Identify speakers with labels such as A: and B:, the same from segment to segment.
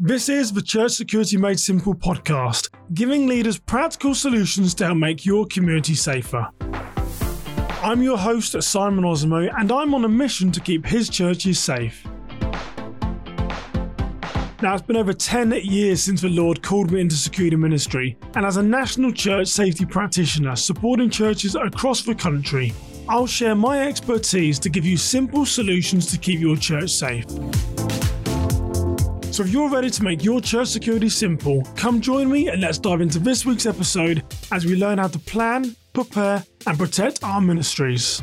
A: This is the Church Security Made Simple podcast, giving leaders practical solutions to help make your community safer. I'm your host, Simon Osamoh, and I'm on a mission to keep his churches safe. Now, it's been over 10 years since the Lord called me into security ministry, and as a national church safety practitioner supporting churches across the country, I'll share my expertise to give you simple solutions to keep your church safe. So if you're ready to make your church security simple, come join me and let's dive into this week's episode as we learn how to plan, prepare, and protect our ministries.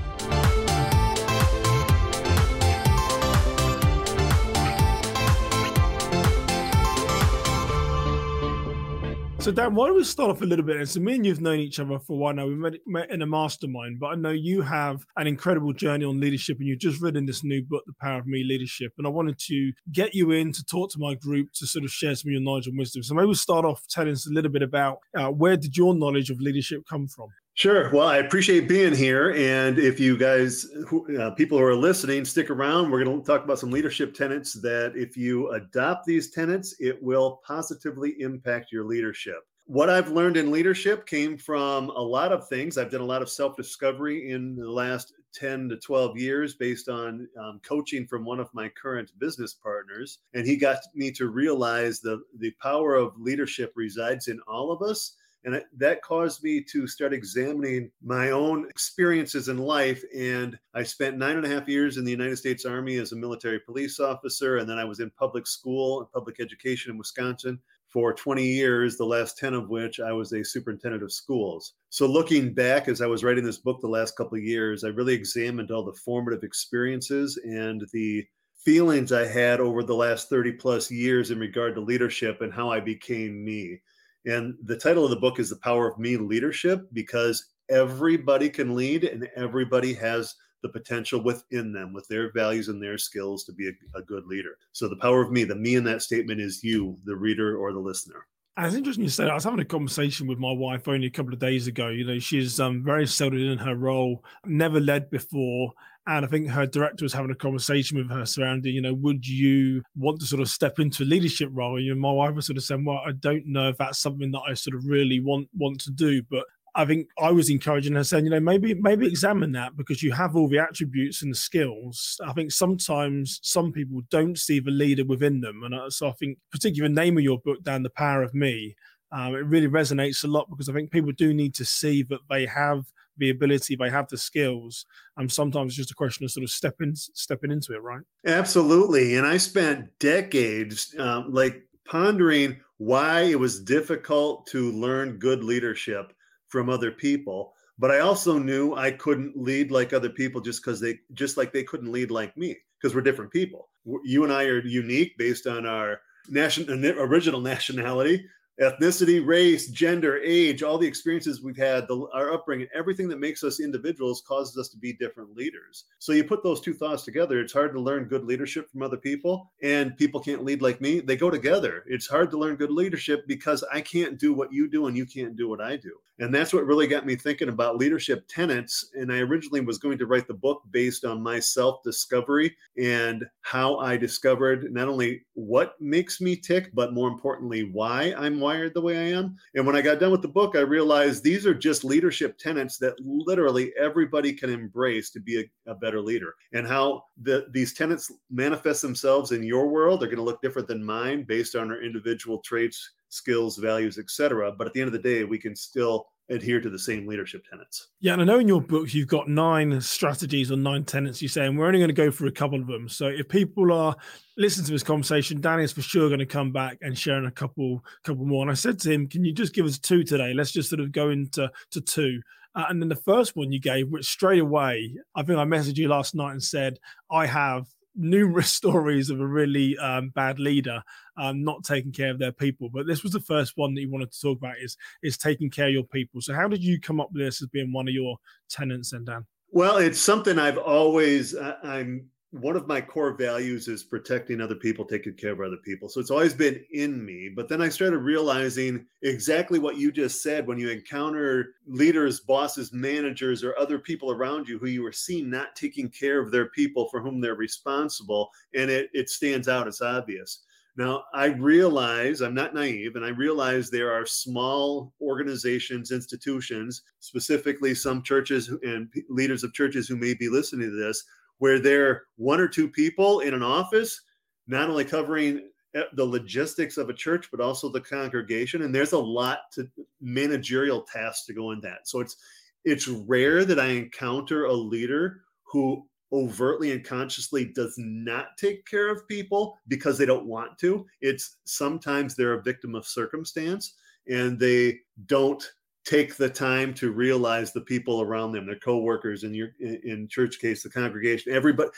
A: So, Dan, why don't we start off a little bit? And so, me and you've known each other for a while now. We met, met in a mastermind, but I know you have an incredible journey on leadership, and you've just written this new book, The Power of Me Leadership. And I wanted to get you in to talk to my group to sort of share some of your knowledge and wisdom. So, maybe we'll start off telling us a little bit about uh, where did your knowledge of leadership come from?
B: Sure. Well, I appreciate being here. And if you guys, uh, people who are listening, stick around. We're going to talk about some leadership tenets that if you adopt these tenets, it will positively impact your leadership. What I've learned in leadership came from a lot of things. I've done a lot of self discovery in the last 10 to 12 years based on um, coaching from one of my current business partners. And he got me to realize the, the power of leadership resides in all of us and that caused me to start examining my own experiences in life. And I spent nine and a half years in the United States Army as a military police officer. And then I was in public school and public education in Wisconsin for 20 years, the last 10 of which I was a superintendent of schools. So looking back as I was writing this book the last couple of years, I really examined all the formative experiences and the feelings I had over the last 30 plus years in regard to leadership and how I became me. And the title of the book is The Power of Me Leadership because everybody can lead and everybody has the potential within them with their values and their skills to be a, a, good leader. So the power of me, the me in that statement is you, the reader or the listener.
A: It's interesting you said. I was having a conversation with my wife only a couple of days ago. You know, she's um, very settled in her role, never led before. And I think her director was having a conversation with her surrounding, you know, would you want to sort of step into a leadership role? And you know, my wife was sort of saying, well, I don't know if that's something that I sort of really want want to do, but I think I was encouraging her, saying, you know, maybe maybe examine that because you have all the attributes and the skills. I think sometimes some people don't see the leader within them, and uh, so I think, particularly the name of your book, Dan, the power of me, um, it really resonates a lot because I think people do need to see that they have the ability, they have the skills. And sometimes just a question of sort of stepping stepping into it, right?
B: Absolutely. And I spent decades um, like pondering why it was difficult to learn good leadership from other people but i also knew i couldn't lead like other people just because they just like they couldn't lead like me because we're different people you and i are unique based on our national original nationality ethnicity, race, gender, age, all the experiences we've had, the, our upbringing, everything that makes us individuals causes us to be different leaders. So you put those two thoughts together. It's hard to learn good leadership from other people, and people can't lead like me. They go together. It's hard to learn good leadership because I can't do what you do and you can't do what I do. And that's what really got me thinking about leadership tenets. And I originally was going to write the book based on my self discovery and how I discovered not only what makes me tick, but more importantly, why I'm wired the way I am. And when I got done with the book, I realized these are just leadership tenets that literally everybody can embrace to be a, a better leader. And how the, these tenets manifest themselves in your world are going to look different than mine based on our individual traits skills, values, etc. But at the end of the day, we can still adhere to the same leadership tenets.
A: Yeah, and I know in your book you've got nine strategies or nine tenets you say, and we're only going to go through a couple of them. So if people are listening to this conversation, Danny is for sure going to come back and share a couple couple more. And I said to him, Can you just give us two today? Let's just sort of go into to two. Uh, and then the first one you gave, which straight away, I think I messaged you last night and said, I have numerous stories of a really um, bad leader um, not taking care of their people. But this was the first one that you wanted to talk about is is taking care of your people. So how did you come up with this as being one of your tenants, and Dan?
B: Well, it's something I've always I'm one of my core values is protecting other people, taking care of other people. So it's always been in me. But then I started realizing exactly what you just said when you encounter leaders, bosses, managers, or other people around you who you are seeing not taking care of their people for whom they're responsible. And it, it stands out, it's obvious. Now, I realize I'm not naive, and I realize there are small organizations, institutions, specifically some churches and leaders of churches who may be listening to this, where there are one or two people in an office, not only covering eh, the logistics of a church, but also the congregation. And there's a lot to managerial tasks to go in that. So it's it's rare that I encounter a leader who overtly and consciously does not take care of people because they don't want to. It's sometimes they're a victim of circumstance and they don't take the time to realize the people around them, their coworkers in your in church case, the congregation, everybody,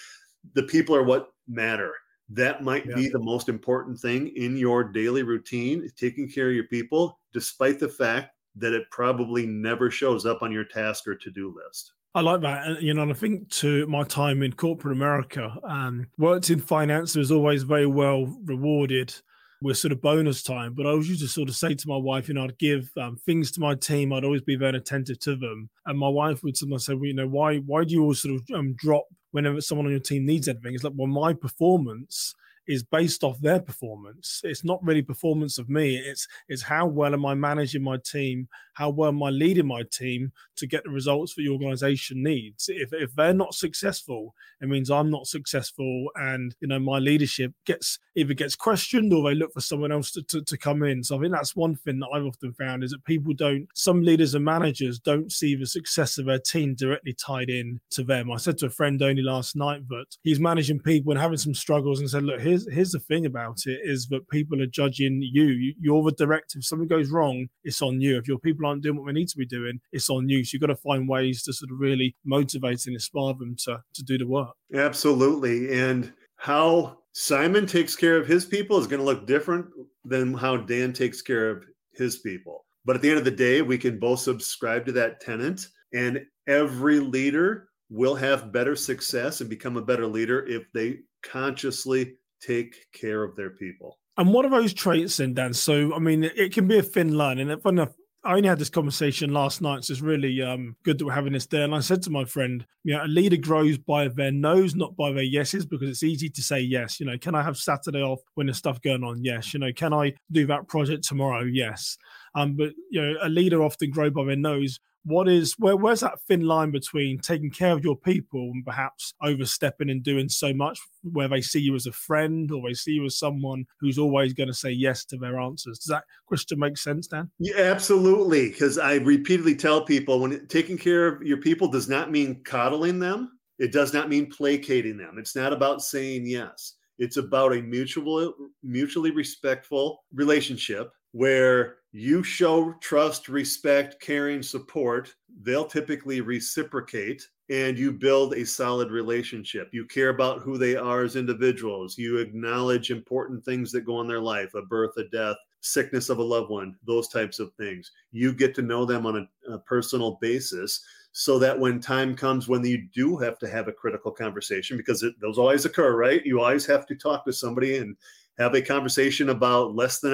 B: the people are what matter. That might yeah. be the most important thing in your daily routine, taking care of your people, despite the fact that it probably never shows up on your task or to-do list.
A: I like that. And, you know, and I think to my time in corporate America, um, worked in finance was always very well rewarded with sort of bonus time. But I always used to sort of say to my wife, you know, I'd give um, things to my team. I'd always be very attentive to them. And my wife would sometimes say, well, you know, why why do you always sort of um, drop whenever someone on your team needs anything? It's like, well, my performance is based off their performance. It's not really performance of me. It's it's how well am I managing my team? How well am I leading my team to get the results that the organization needs? If if they're not successful, it means I'm not successful, and you know my leadership gets either gets questioned or they look for someone else to, to, to come in. So I think that's one thing that I've often found is that people don't. Some leaders and managers don't see the success of their team directly tied in to them. I said to a friend only last night that he's managing people and having some struggles, and said, look, here's here's the thing about it is that people are judging you. You're the director. If something goes wrong, it's on you. If your people aren't doing what we need to be doing, it's on you. So you've got to find ways to sort of really motivate and inspire them to to do the work.
B: Absolutely. And how Simon takes care of his people is going to look different than how Dan takes care of his people. But at the end of the day, we can both subscribe to that tenant, and every leader will have better success and become a better leader if they consciously take care of their people.
A: And what are those traits then, Dan? So, I mean, it can be a thin line. And fun enough, I only had this conversation last night, so it's really um, good that we're having this there. And I said to my friend, you know, a leader grows by their no's, not by their yeses, because it's easy to say yes. You know, can I have Saturday off when there's stuff going on? Yes. You know, can I do that project tomorrow? Yes. Um, but you know, a leader often grow by their nose what is where where's that thin line between taking care of your people and perhaps overstepping and doing so much where they see you as a friend or they see you as someone who's always going to say yes to their answers? Does that question make sense dan?
B: Yeah absolutely because i repeatedly tell people when taking care of your people does not mean coddling them. It does not mean placating them. It's not about saying yes. It's about a mutual mutually respectful relationship where you show trust, respect, caring, support, they'll typically reciprocate and you build a solid relationship. You care about who they are as individuals. You acknowledge important things that go in their life a birth, a death, sickness of a loved one, those types of things. You get to know them on a, a personal basis so that when time comes when you do have to have a critical conversation, because it, those always occur, right? You always have to talk to somebody and have a conversation about less than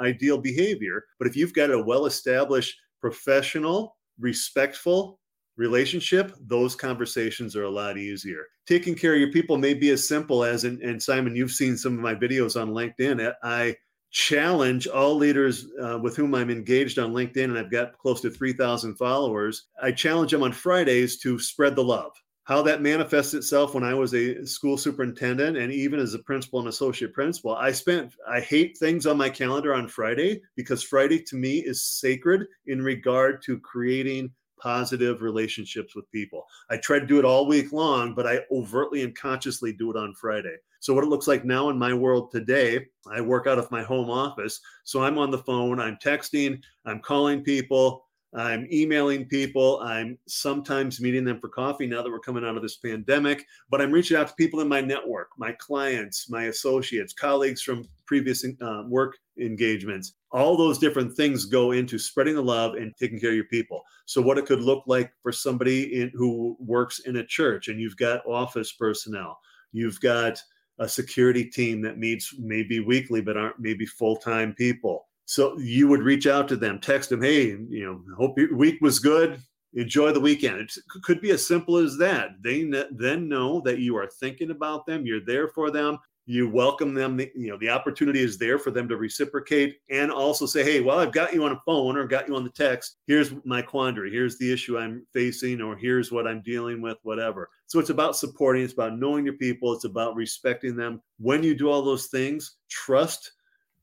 B: ideal behavior. But if you've got a well established professional, respectful relationship, those conversations are a lot easier. Taking care of your people may be as simple as, and, and Simon, you've seen some of my videos on LinkedIn. I challenge all leaders uh, with whom I'm engaged on LinkedIn, and I've got close to 3,000 followers. I challenge them on Fridays to spread the love how that manifests itself when I was a school superintendent and even as a principal and associate principal. I spent, I hate things on my calendar on Friday because Friday to me is sacred in regard to creating positive relationships with people. I try to do it all week long, but I overtly and consciously do it on Friday. So, what it looks like now in my world today, I work out of my home office. So, I'm on the phone, I'm texting, I'm calling people, I'm emailing people. I'm sometimes meeting them for coffee now that we're coming out of this pandemic, but I'm reaching out to people in my network, my clients, my associates, colleagues from previous uh, work engagements. All those different things go into spreading the love and taking care of your people. So, what it could look like for somebody in, who works in a church and you've got office personnel, you've got a security team that meets maybe weekly but aren't maybe full time people so you would reach out to them, text them, hey, you know, hope your week was good. Enjoy the weekend. It could be as simple as that. They then know that you are thinking about them, you're there for them, you welcome them you know the opportunity is there for them to reciprocate and also say hey well i've got you on a phone or got you on the text here's my quandary here's the issue i'm facing or here's what i'm dealing with whatever so it's about supporting it's about knowing your people it's about respecting them when you do all those things trust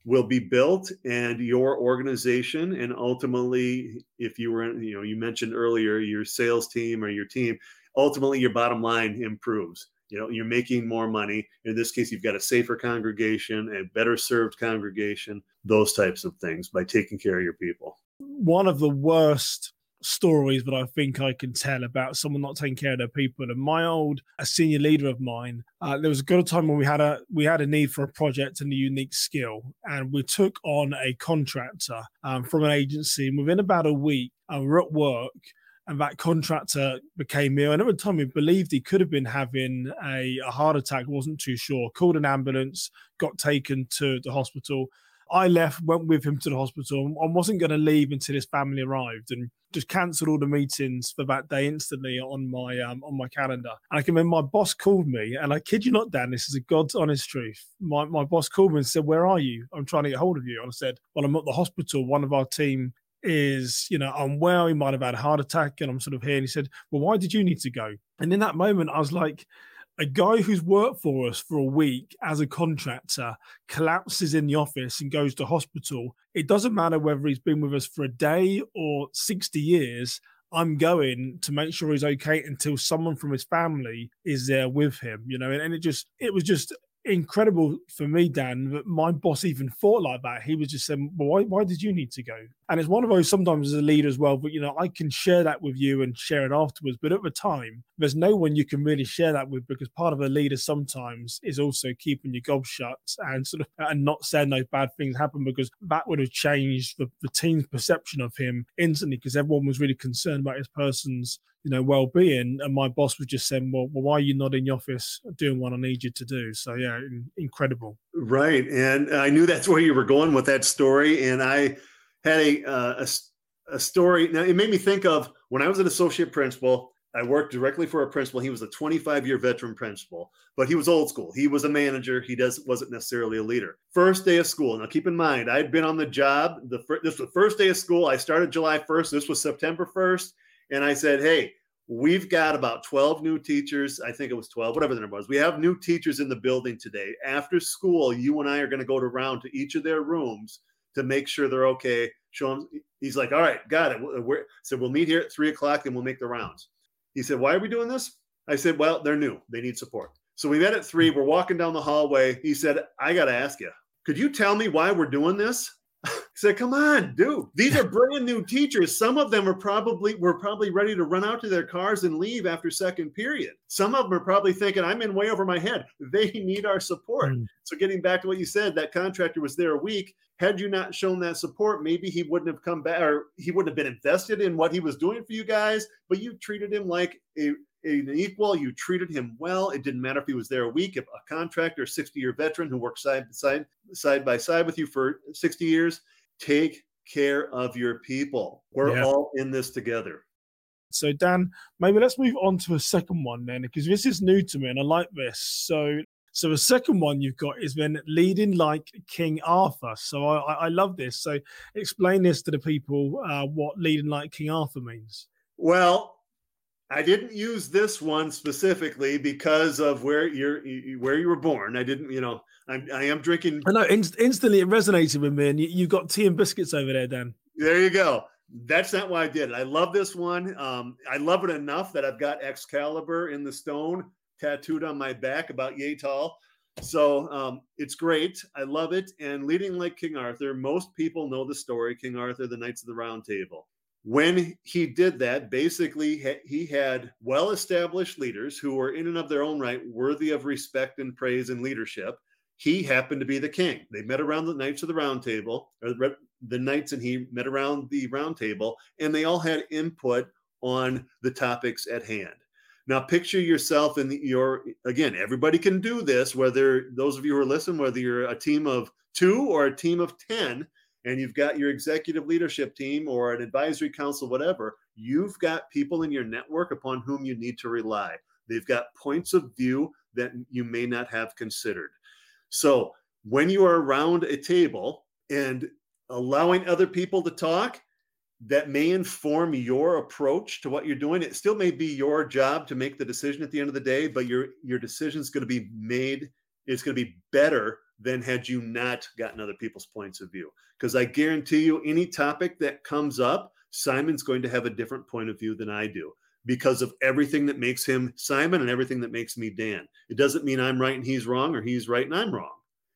B: will be built and your organization and ultimately if you were you know you mentioned earlier your sales team or your team ultimately your bottom line improves. You know you're making more money. In this case you've got a safer congregation a better served congregation those types of things by taking care of your people.
A: One of the worst stories that I think I can tell about someone not taking care of their people. And my old a senior leader of mine, uh, there was a good time when we had a we had a need for a project and a unique skill, and we took on a contractor um, from an agency. And within about a week, uh, we were at work, and that contractor became ill. And the time, we believed he could have been having a, a heart attack, wasn't too sure. Called an ambulance, got taken to the hospital. I left, went with him to the hospital, and wasn't going to leave until his family arrived, and just cancelled all the meetings for that day instantly on my um, on my calendar. And I can remember my boss called me, and I kid you not, Dan, this is a God's honest truth. My my boss called me and said, "Where are you? I'm trying to get hold of you." And I said, "Well, I'm at the hospital. One of our team is, you know, unwell. He might have had a heart attack, and I'm sort of here." And he said, "Well, why did you need to go?" And in that moment, I was like a guy who's worked for us for a week as a contractor collapses in the office and goes to hospital. It doesn't matter whether he's been with us for a day or 60 years. I'm going to make sure he's okay until someone from his family is there with him, you know. And, and it just, it was just incredible for me, Dan, that my boss even thought like that. He was just saying, well, why, why did you need to go? And it's one of those sometimes as a leader as well, but you know, I can share that with you and share it afterwards. But at the time, there's no one you can really share that with because part of a leader sometimes is also keeping your gob shut and sort of and not saying those bad things happen because that would have changed the, the team's perception of him instantly because everyone was really concerned about his person's you know well-being. And my boss was just saying well, well why are you not in the office doing what i need you to do? So yeah incredible.
B: Right. And i knew that's where you were going with that story. And i had a, uh, a, a story. Now it made me think of when i was an associate principal I worked directly for a principal. He was a 25 year veteran principal, but he was old school. He was a manager. He does wasn't necessarily a leader. First day of school. Now keep in mind, I'd been on the job. The this was the first day of school. I started July 1st. This was September 1st. And I said, hey, we've got about 12 new teachers. I think it was 12, whatever the number was. We have new teachers in the building today. After school, you and I are going to go around to each of their rooms to make sure they're okay. Show them. He's like, all right, got it. We're, so we'll meet here at three o'clock and we'll make the rounds. He said, why are we doing this? I said, well, they're new. They need support. So we met at three. We're walking down the hallway. He said, I got to ask you, could you tell me why we're doing this? Said, "Come on, dude. These are brand new teachers. Some of them are probably were probably ready to run out to their cars and leave after second period. Some of them are probably thinking, I'm in way over my head. They need our support." Mm. So, getting back to what you said, that contractor was there a week. Had you not shown that support, maybe he wouldn't have come back, or he wouldn't have been invested in what he was doing for you guys. But you treated him like a an equal. You treated him well. It didn't matter if he was there a week, if a contractor, 60 year veteran who worked side by side, side by side with you for 60 years. Take care of your people. We're yeah. all in this together.
A: So, Dan, maybe let's move on to a second one then, because this is new to me and I like this. So, so the second one you've got is then leading like King Arthur. So I, I love this. So explain this to the people uh, what leading like King Arthur means.
B: Well, I didn't use this one specifically because of where you're where you were born. I didn't, you know, I'm, I am drinking.
A: I know inst- instantly it resonated with me, and you, you got tea and biscuits over there, Dan.
B: There you go. That's not why I did it. I love this one. Um, I love it enough that I've got Excalibur in the stone tattooed on my back about yay tall. So um, it's great. I love it. And leading like King Arthur, most people know the story King Arthur, the Knights of the Round Table when he did that, basically, he had well established leaders who were, in and of their own right, worthy of respect and praise and leadership. He happened to be the king. They met around the Knights of the Round Table, or the knights and he met around the round table, and they all had input on the topics at hand. Now, picture yourself in your, again, everybody can do this, whether those of you who are listening, whether you're a team of two or a team of 10, and you've got your executive leadership team or an advisory council, whatever, you've got people in your network upon whom you need to rely. They've got points of view that you may not have considered. So when you are around a table and allowing other people to talk, that may inform your approach to what you're doing. It still may be your job to make the decision at the end of the day, but your your decision is going to be made. It's going to be better than had you not gotten other people's points of view. Because I guarantee you, any topic that comes up, Simon's going to have a different point of view than I do because of everything that makes him Simon and everything that makes me Dan. It doesn't mean I'm right and he's wrong, or he's right and I'm wrong.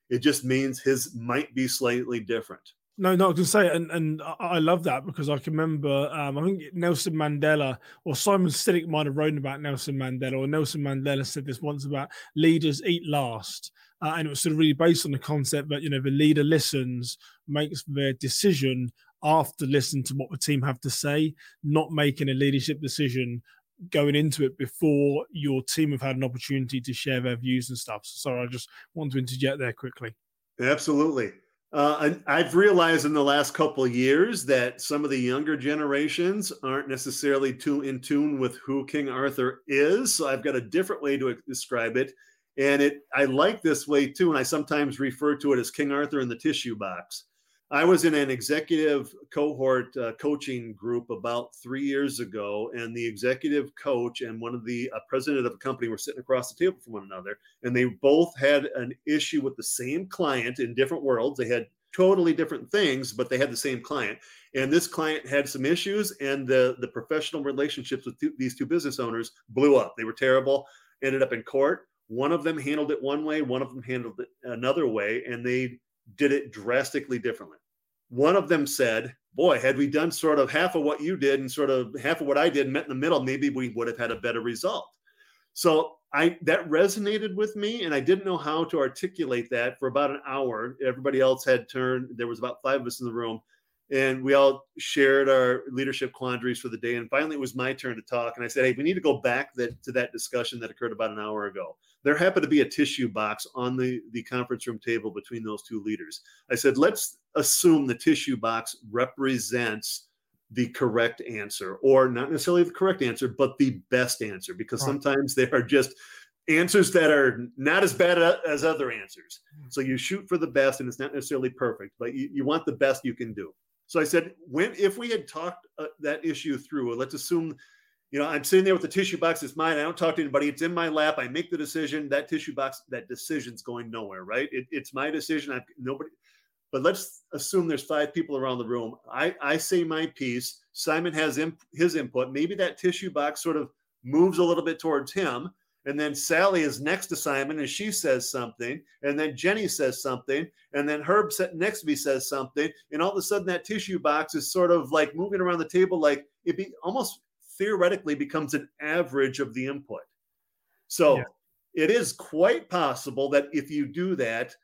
B: It just means his might be slightly different.
A: No, no, I can say, and and I love that because I can remember, um, I think Nelson Mandela or Simon Sinek might have written about Nelson Mandela, or Nelson Mandela said this once about leaders eat last, uh, and it was sort of really based on the concept that you know the leader listens, makes their decision after listening to what the team have to say, not making a leadership decision going into it before your team have had an opportunity to share their views and stuff. So sorry, I just want to interject there quickly.
B: Absolutely. Uh, I've realized in the last couple years that some of the younger generations aren't necessarily too in tune with who King Arthur is. So I've got a different way to describe it, and it I like this way too. And I sometimes refer to it as King Arthur in the tissue box. I was in an executive cohort uh, coaching group about three years ago, and the executive coach and one of the uh, president of a company were sitting across the table from one another, and they both had an issue with the same client in different worlds. They had totally different things, but they had the same client. And this client had some issues, and the the professional relationships with two, these two business owners blew up. They were terrible. Ended up in court. One of them handled it one way, one of them handled it another way, and they did it drastically differently. One of them said, Boy, had we done sort of half of what you did and sort of half of what I did met in the middle, maybe we would have had a better result. So I that resonated with me, and I didn't know how to articulate that for about an hour. Everybody else had turned. There was about five of us in the room, and we all shared our leadership quandaries for the day. And finally, it was my turn to talk. And I said, "Hey, we need to go back that, to that discussion that occurred about an hour ago." There happened to be a tissue box on the, the conference room table between those two leaders. I said, let's assume the tissue box represents the correct answer, or not necessarily the correct answer, but the best answer, because right. sometimes they are just answers that are not as bad as other answers. Hmm. So you shoot for the best, and it's not necessarily perfect, but you, you want the best you can do. So I said, when if we had talked uh, that issue through, let's assume you know, I'm sitting there with the tissue box. It's mine. I don't talk to anybody. It's in my lap. I make the decision. That tissue box, that decision's going nowhere, right? It, it's my decision. I've nobody. But let's assume there's five people around the room. I, I say my piece. Simon has imp, his input. Maybe that tissue box sort of moves a little bit towards him. And then Sally is next to Simon and she says something. And then Jenny says something. And then Herb next to me says something. And all of a sudden, that tissue box is sort of like moving around the table like it be almost theoretically becomes an average of the input. So yeah. it is quite possible that if you do that,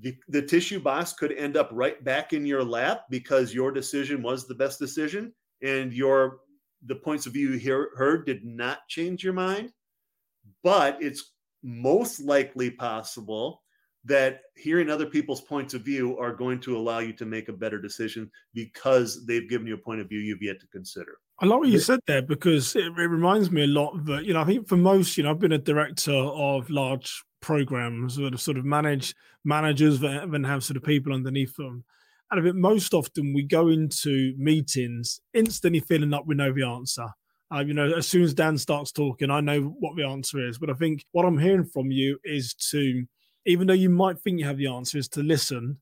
B: the, the tissue box could end up right back in your lap because your decision was the best decision and your the points of view you hear, heard did not change your mind. But it's most likely possible that hearing other people's points of view are going to allow you to make a better decision because they've given you a point of view you've yet to consider.
A: I like what you said there because it, it reminds me a lot that, you know, I think for most, you know, I've been a director of large programs that have sort of managed managers that then have sort of people underneath them. And I think most often we go into meetings instantly feeling like we know the answer. Uh, you know, as soon as Dan starts talking, I know what the answer is. But I think what I'm hearing from you is to, even though you might think you have the answer, is to listen,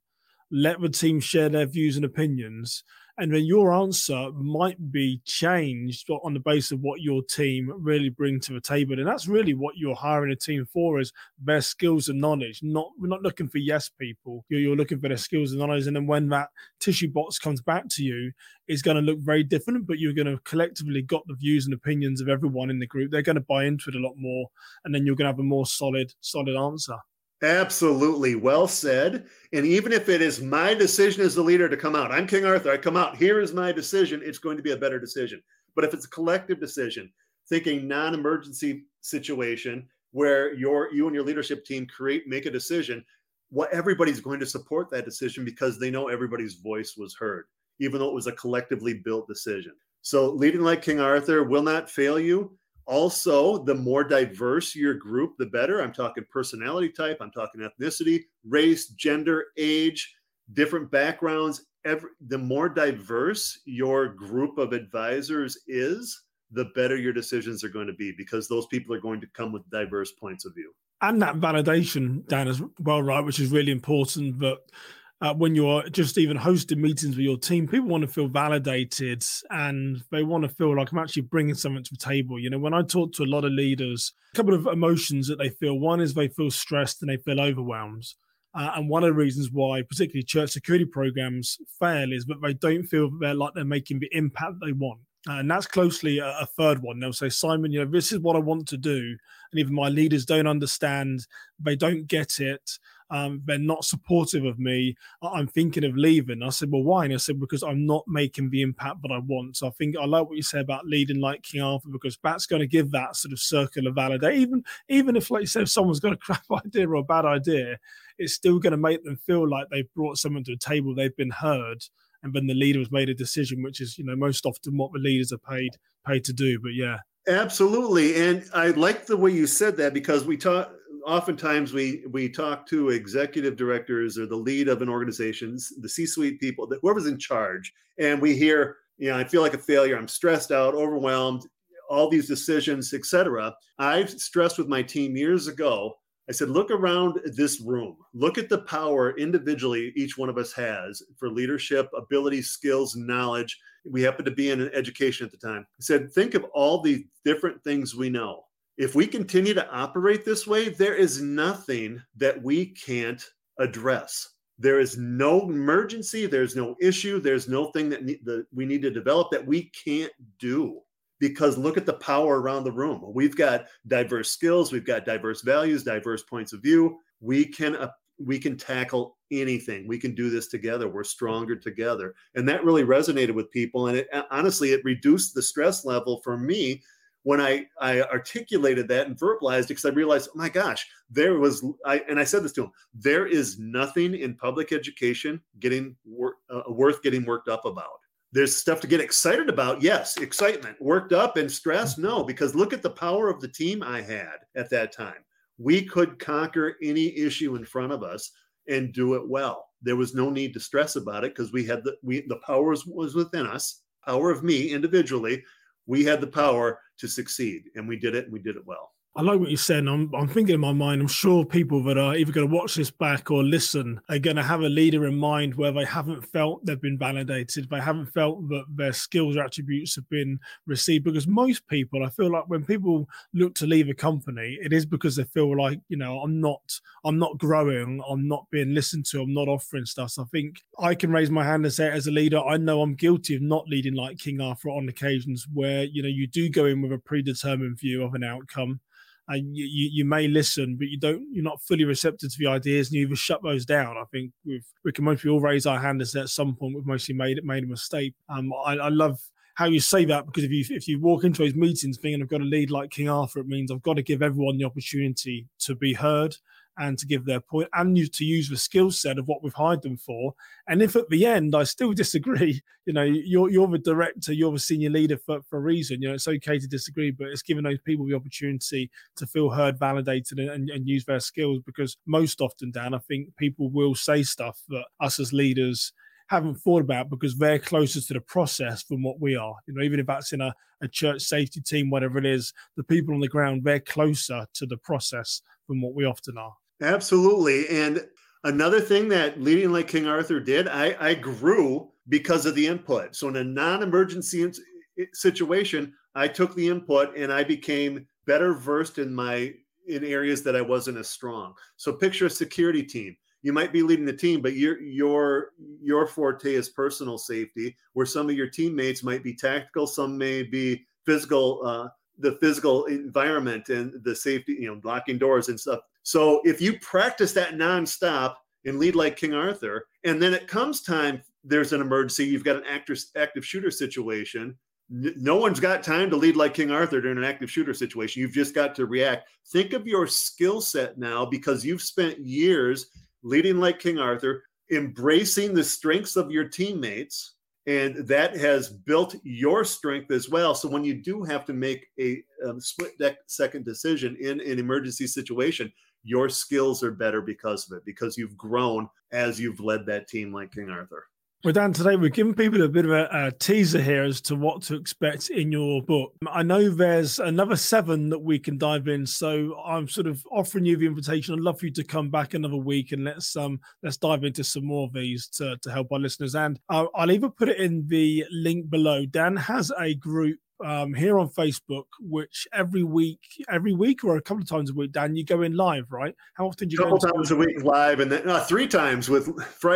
A: let the team share their views and opinions, and then your answer might be changed on the basis of what your team really bring to the table. And that's really what you're hiring a team for is their skills and knowledge not we're not looking for yes people. You're, you're looking for their skills and knowledge and then when that tissue box comes back to you it's going to look very different but you're going to collectively got the views and opinions of everyone in the group. They're going to buy into it a lot more and then you're going to have a more solid solid answer
B: Absolutely. Well said. And even if it is my decision as the leader to come out, I'm King Arthur, I come out, here is my decision, it's going to be a better decision. But if it's a collective decision, thinking non emergency situation where your you and your leadership team create, make a decision, what everybody's going to support that decision because they know everybody's voice was heard, even though it was a collectively built decision. So leading like King Arthur will not fail you also, the more diverse your group, the better. I'm talking personality type, I'm talking ethnicity, race, gender, age, different backgrounds. Every, the more diverse your group of advisors is, the better your decisions are going to be because those people are going to come with diverse points of view.
A: And that validation, Dan, as well, right, which is really important. But uh, when you're just even hosting meetings with your team, people want to feel validated and they want to feel like I'm actually bringing something to the table. You know, when I talk to a lot of leaders, a couple of emotions that they feel one is they feel stressed and they feel overwhelmed. Uh, and one of the reasons why, particularly church security programs, fail is that they don't feel they're like they're making the impact they want. Uh, and that's closely a, a, third one. They'll say, Simon, you know, this is what I want to do. And even my leaders don't understand, they don't get it um, they're not supportive of me. I'm thinking of leaving. I said, well, why? And I said, because I'm not making the impact that I want. So I think I like what you say about leading like King Arthur because that's going to give that sort of circular validation. Even even if, like you said, if someone's got a crap idea or a bad idea, it's still going to make them feel like they've brought someone to the table, they've been heard, and then the leader has made a decision, which is, you know, most often what the leaders are paid paid to do. But yeah.
B: Absolutely. And I like the way you said that because we talk oftentimes we we talk to executive directors or the lead of an organization, the C-suite people, whoever's in charge, and we hear, you know, I feel like a failure. I'm stressed out, overwhelmed, all these decisions, etc. I've stressed with my team years ago. I said, look around this room. Look at the power individually each one of us has for leadership, ability, skills, knowledge. We happen to be in an education at the time. I said, think of all the different things we know if we continue to operate this way, there is nothing that we can't address. There is no emergency, there's no issue, there's no thing that, ne- that we need to develop that we can't do. Because look at the power around the room. We've got diverse skills, we've got diverse values, diverse points of view. We can uh, we can tackle anything. We can do this together. We're stronger together. And that really resonated with people. And it, honestly, it reduced the stress level for me when I, I articulated that and verbalized because I realized, oh my gosh, there was, I, and I said this to him, there is nothing in public education getting wor- uh, worth getting worked up about. There's stuff to get excited about. Yes, excitement. Worked up and stressed? No, because look at the power of the team I had at that time. We could conquer any issue in front of us and do it well. There was no need to stress about it because we had the we the power was, was within us, power of me individually. We had the power to succeed. And we did it and we did it well.
A: I like what you said. I'm, I'm thinking in my mind, I'm sure people that are either going to watch this back or listen are going to have a leader in mind where they haven't felt they've been validated. They haven't felt that their skills or attributes have been received. Because most people, I feel like when people look to leave a company, it is because they feel like, you know, I'm not, I'm not growing, I'm not being listened to, I'm not offering stuff. So I think I can raise my hand and say, as a leader, I know I'm guilty of not leading like King Arthur on occasions where, you know, you do go in with a predetermined view of an outcome and you, you, you, may listen, but you don't, you're not fully receptive to the ideas, and you either shut those down. I think we've, we can mostly all raise our hand and say at some point we've mostly made it made a mistake. Um, I, I love how you say that because if you if you walk into those meetings thinking I've got to lead like King Arthur, it means I've got to give everyone the opportunity to be heard and to give their point and to use the skill set of what we've hired them for. And if at the end I still disagree, you know, you're you're the director, you're the senior leader for, for a reason. You know, it's okay to disagree, but it's giving those people the opportunity to feel heard, validated, and, and use their skills because most often, Dan, I think people will say stuff that us as leaders haven't thought about because they're closer to the process than what we are. You know, even if that's in a, a church safety team, whatever it is, the people on the ground, they're closer to the process than what we often are.
B: Absolutely. And another thing that leading like King Arthur did, I, I grew because of the input. So in a non-emergency situation, I took the input and I became better versed in my in areas that I wasn't as strong. So picture a security team. You might be leading the team, but your your your forte is personal safety, where some of your teammates might be tactical, some may be physical, uh, the physical environment and the safety, you know, locking doors and stuff. So if you practice that nonstop and lead like King Arthur, and then it comes time, there's an emergency, you've got an active, shooter situation. No one's got time to lead like King Arthur during an active shooter situation. You've just got to react. Think of your skill set now because you've spent years leading like King Arthur, embracing the strengths of your teammates and that has built your strength as well. So when you do have to make a um, split second decision in an emergency situation, your skills are better because of it, because you've grown as you've led that team like King Arthur.
A: Well, Dan, today we're giving people a bit of a, a, teaser here as to what to expect in your book. I know there's another seven that we can dive in, so I'm sort of offering you the invitation. I'd love for you to come back another week and let's um let's dive into some more of these to, to help our listeners. And I'll, I'll either put it in the link below. Dan has a group um, here on Facebook, which every week, every week or a couple of times a week, Dan, you go in live, right? How often do you
B: a couple times a week live, and then uh, three times with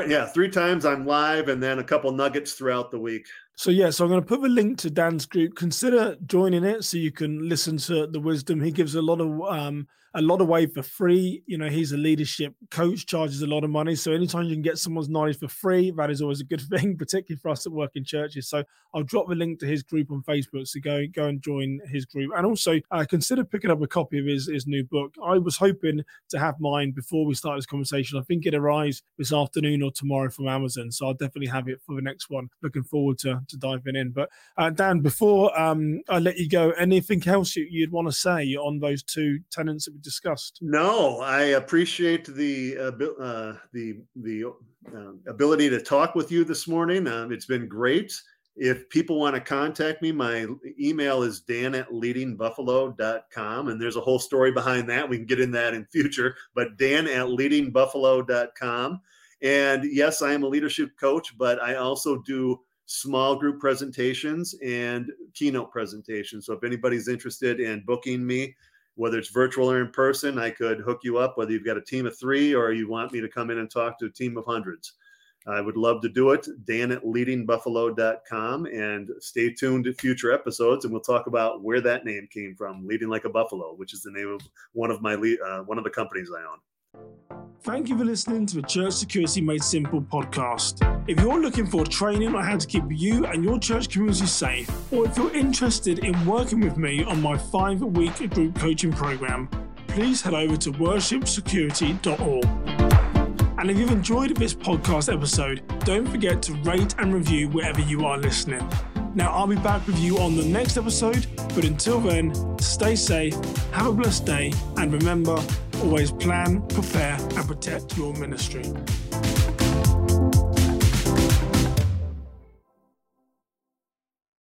B: yeah, three times I'm live, and then a couple nuggets throughout the week.
A: So yeah, so I'm going to put the link to Dan's group. Consider joining it so you can listen to the wisdom. He gives a lot of um, a lot away for free. You know, he's a leadership coach, charges a lot of money. So anytime you can get someone's knowledge for free, that is always a good thing, particularly for us that work in churches. So I'll drop the link to his group on Facebook. So go go and join his group, and also uh, consider picking up a copy of his his new book. I was hoping to have mine before we start this conversation. I think it arrives this afternoon or tomorrow from Amazon, so I'll definitely have it for the next one. Looking forward to to diving in. But uh, Dan, before um, I let you go, anything else you, would want to say on those two tenants that we discussed?
B: No, I appreciate the uh, uh, the the uh, ability to talk with you this morning. Um, it's been great. If people want to contact me, my email is dan at leadingbuffalo.com. And there's a whole story behind that. We can get in that in future, but dan at leadingbuffalo.com. And yes, I am a leadership coach, but I also do small group presentations and keynote presentations. So if anybody's interested in booking me, whether it's virtual or in person, I could hook you up, whether you've got a team of three or you want me to come in and talk to a team of hundreds. I would love to do it. Dan at leadingbuffalo.com and stay tuned to future episodes and we'll talk about where that name came from, Leading Like a Buffalo, which is the name of one of my uh, one of the companies I own.
A: Thank you for listening to the Church Security Made Simple podcast. If you're looking for training on how to keep you and your church community safe, or if you're interested in working with me on my five week group coaching program, please head over to worshipsecurity.org. And if you've enjoyed this podcast episode, don't forget to rate and review wherever you are listening. Now, I'll be back with you on the next episode, but until then, stay safe, have a blessed day, and remember always plan, prepare, and protect your ministry.